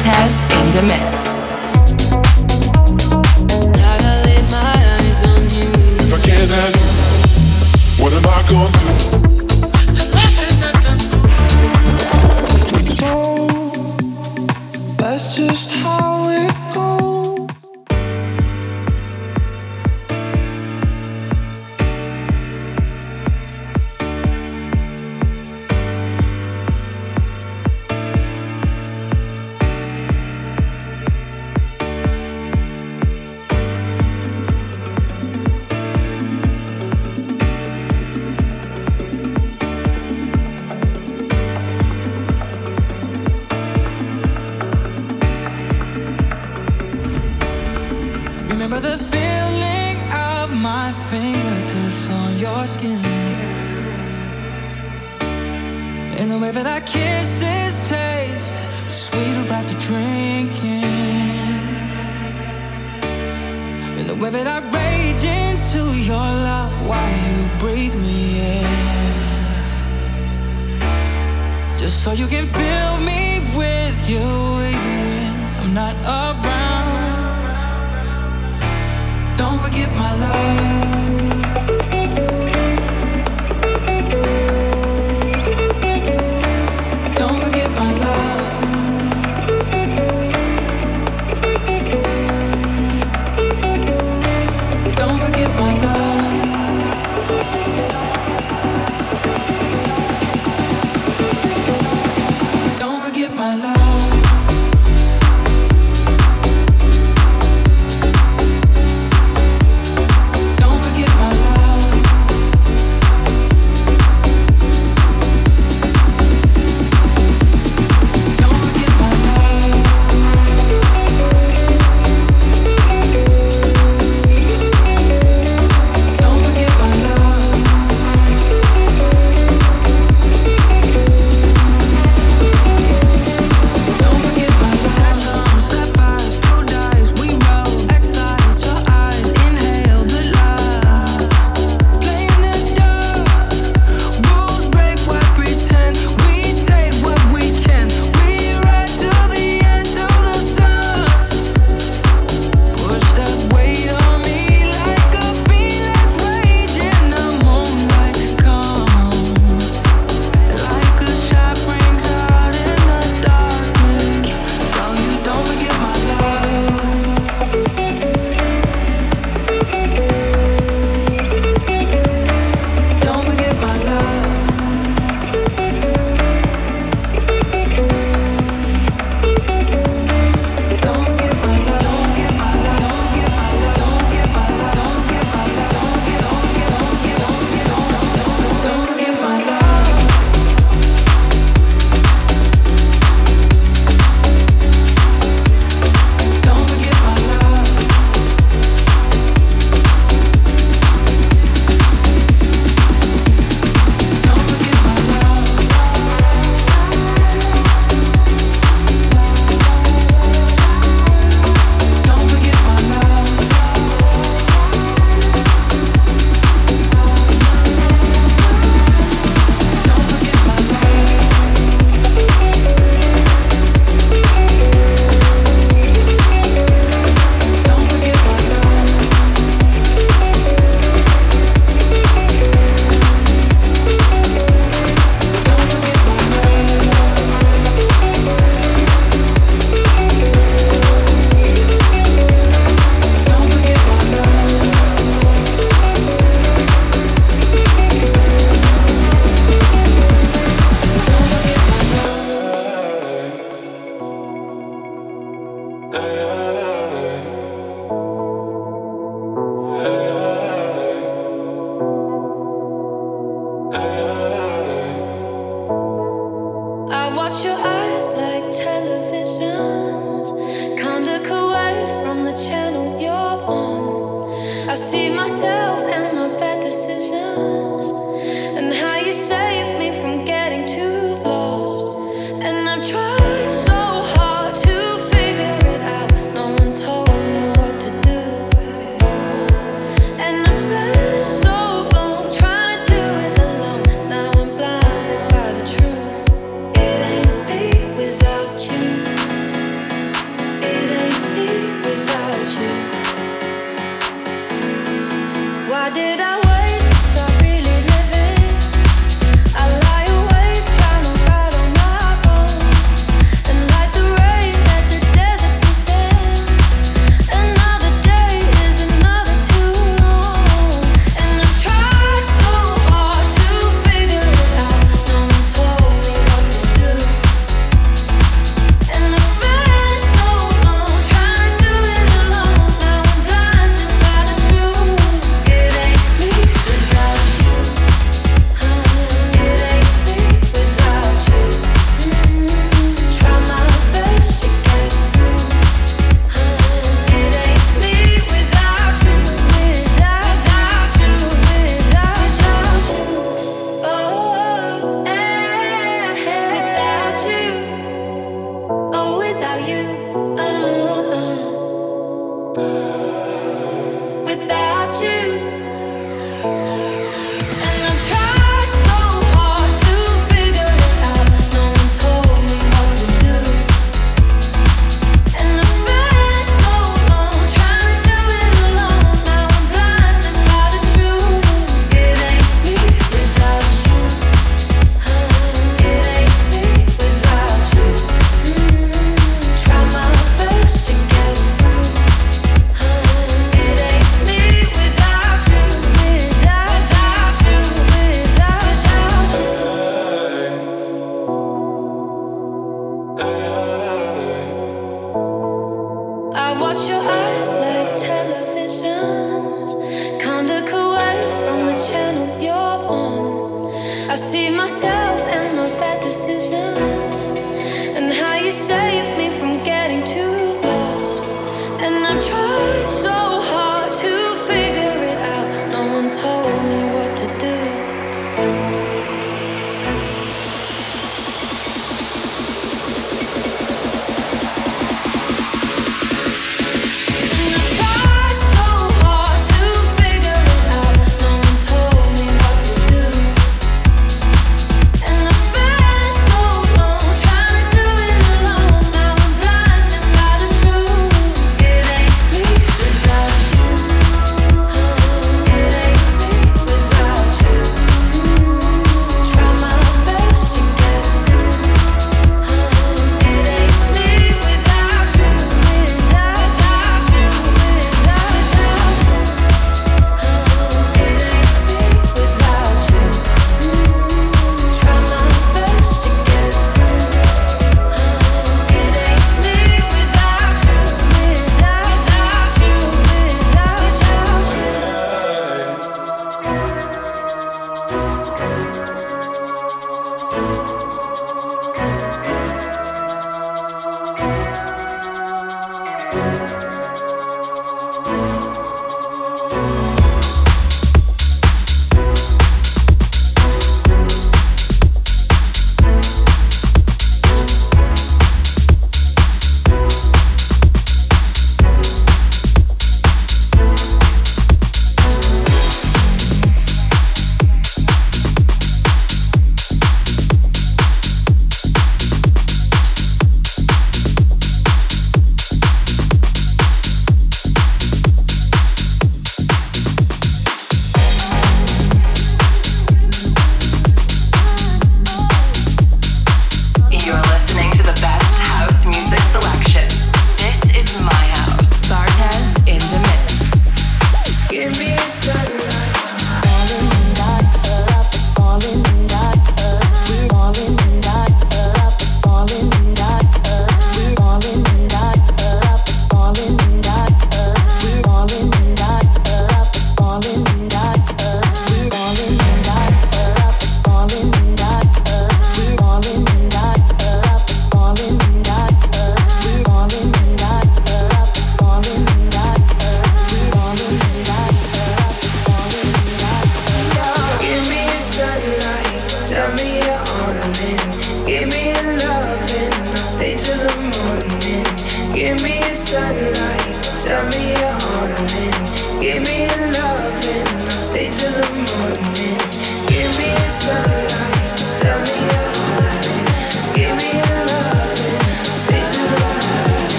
Cortez in the mix. If I can't have you, what am I gonna do?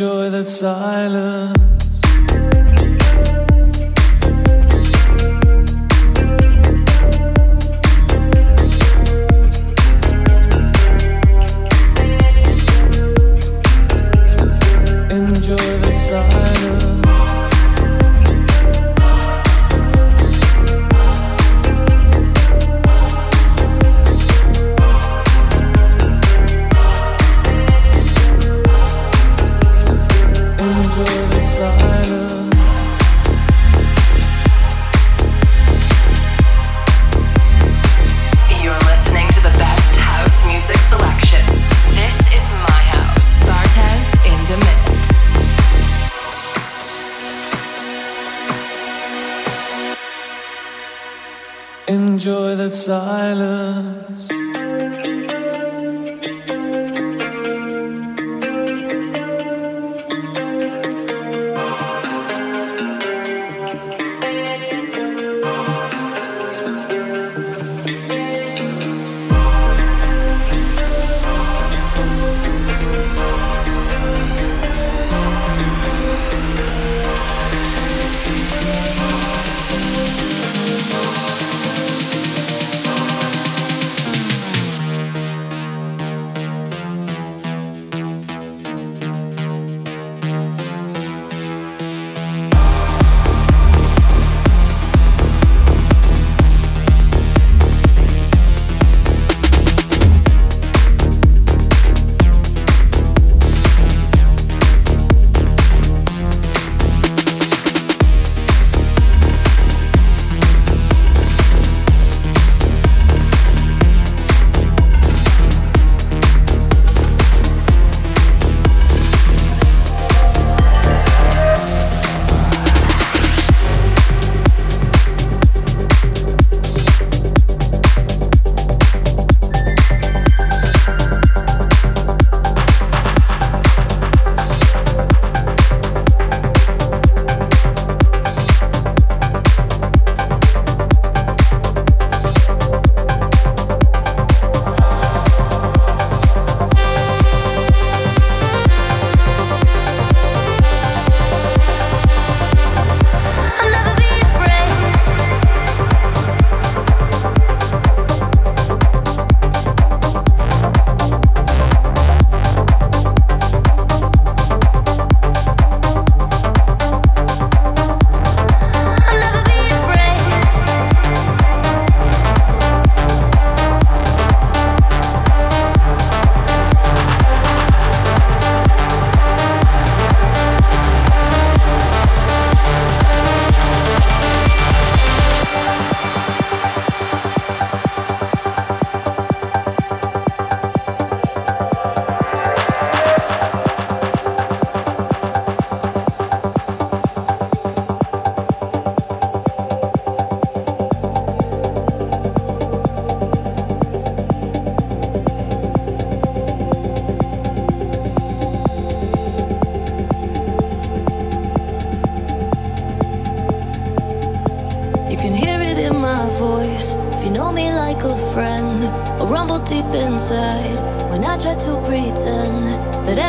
Enjoy the silence.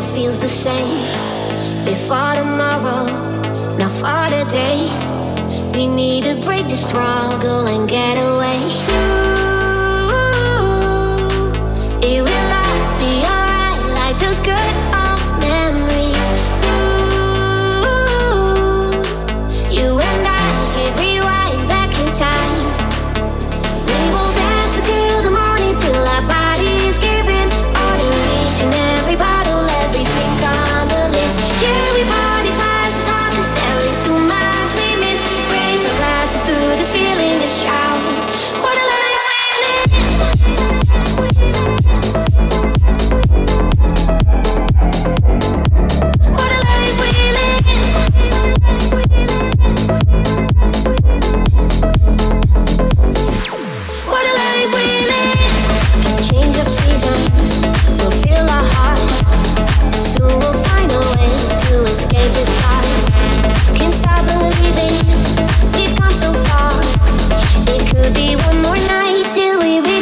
all feels the same. Live for tomorrow, not for today. We need to break the struggle and get away. Ooh, it will all be alright. Life does good.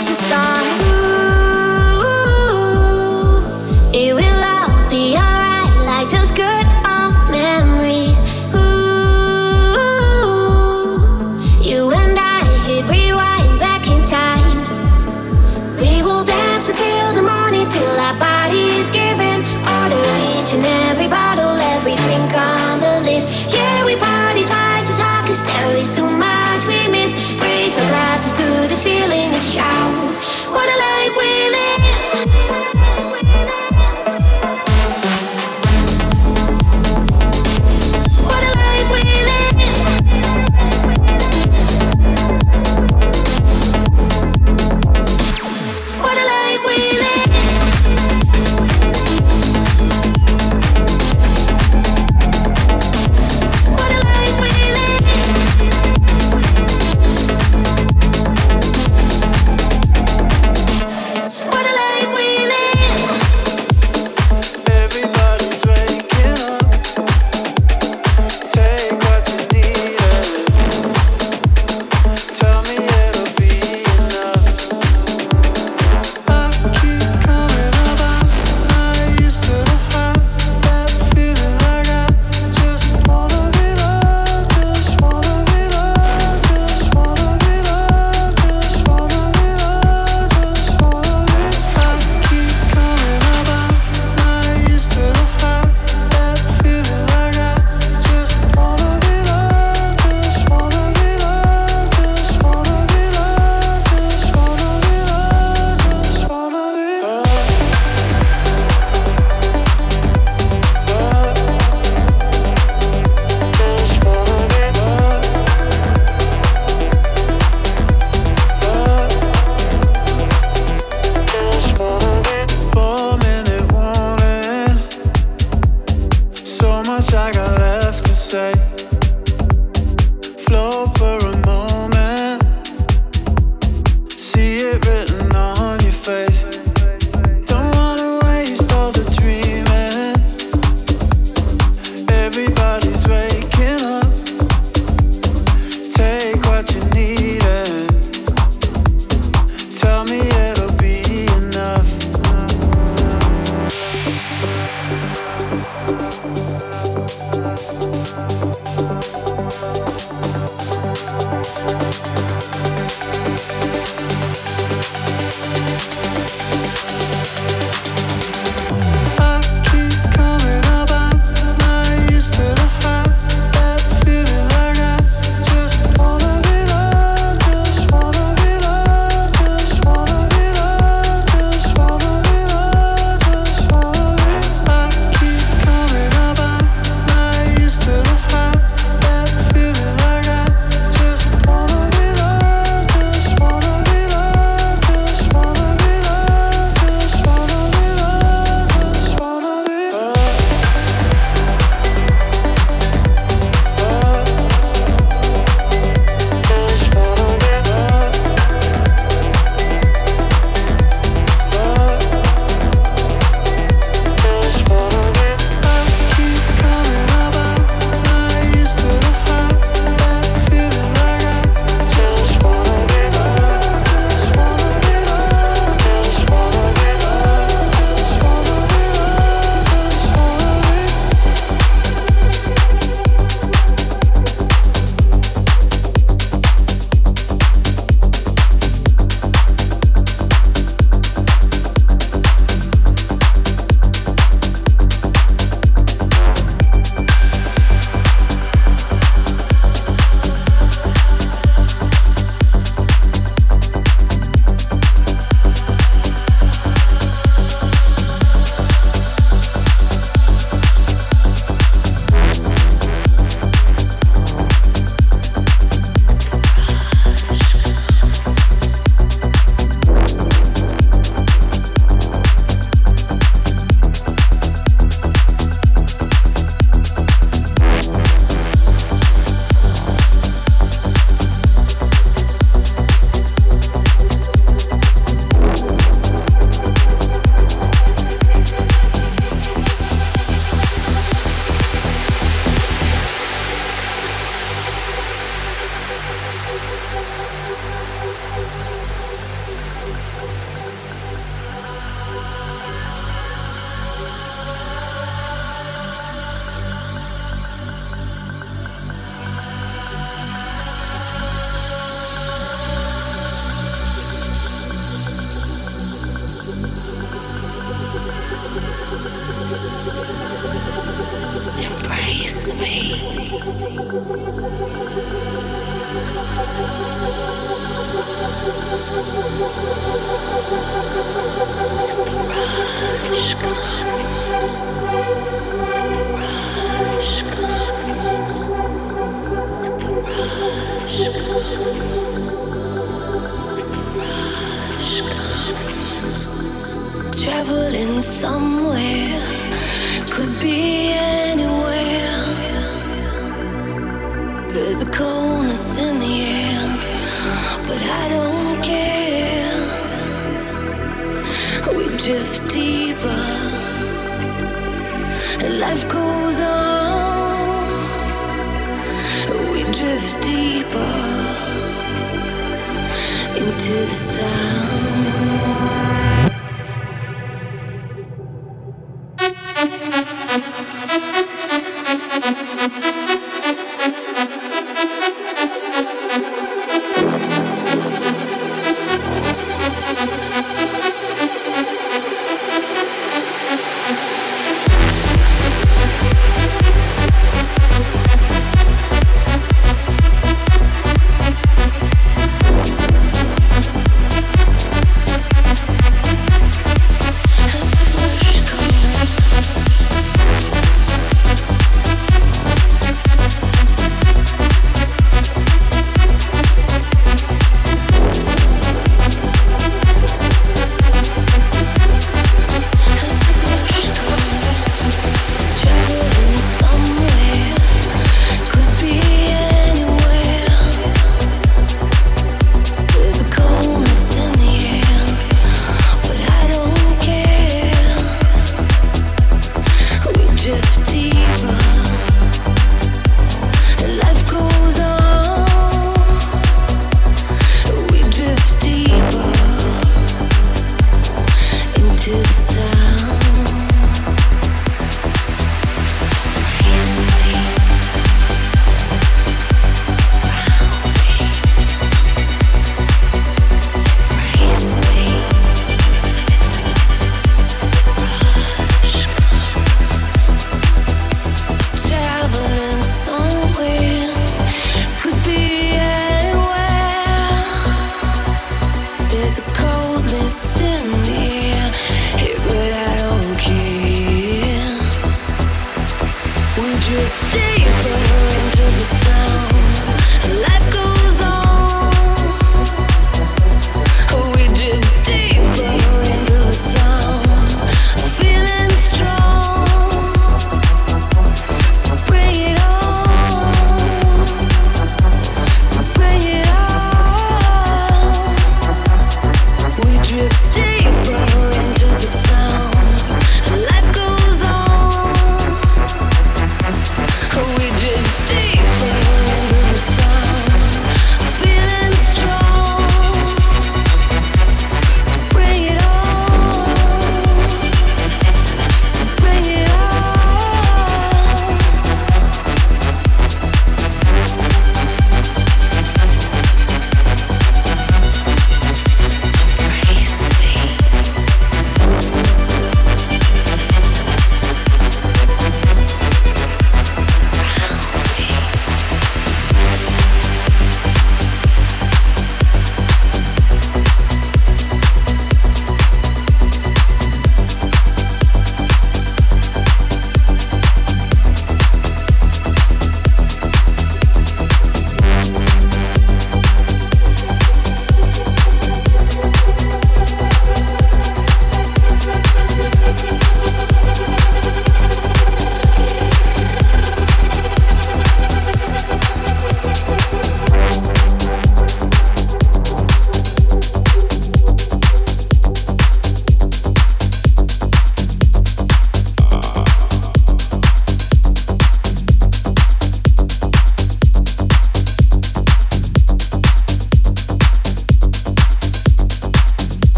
gente está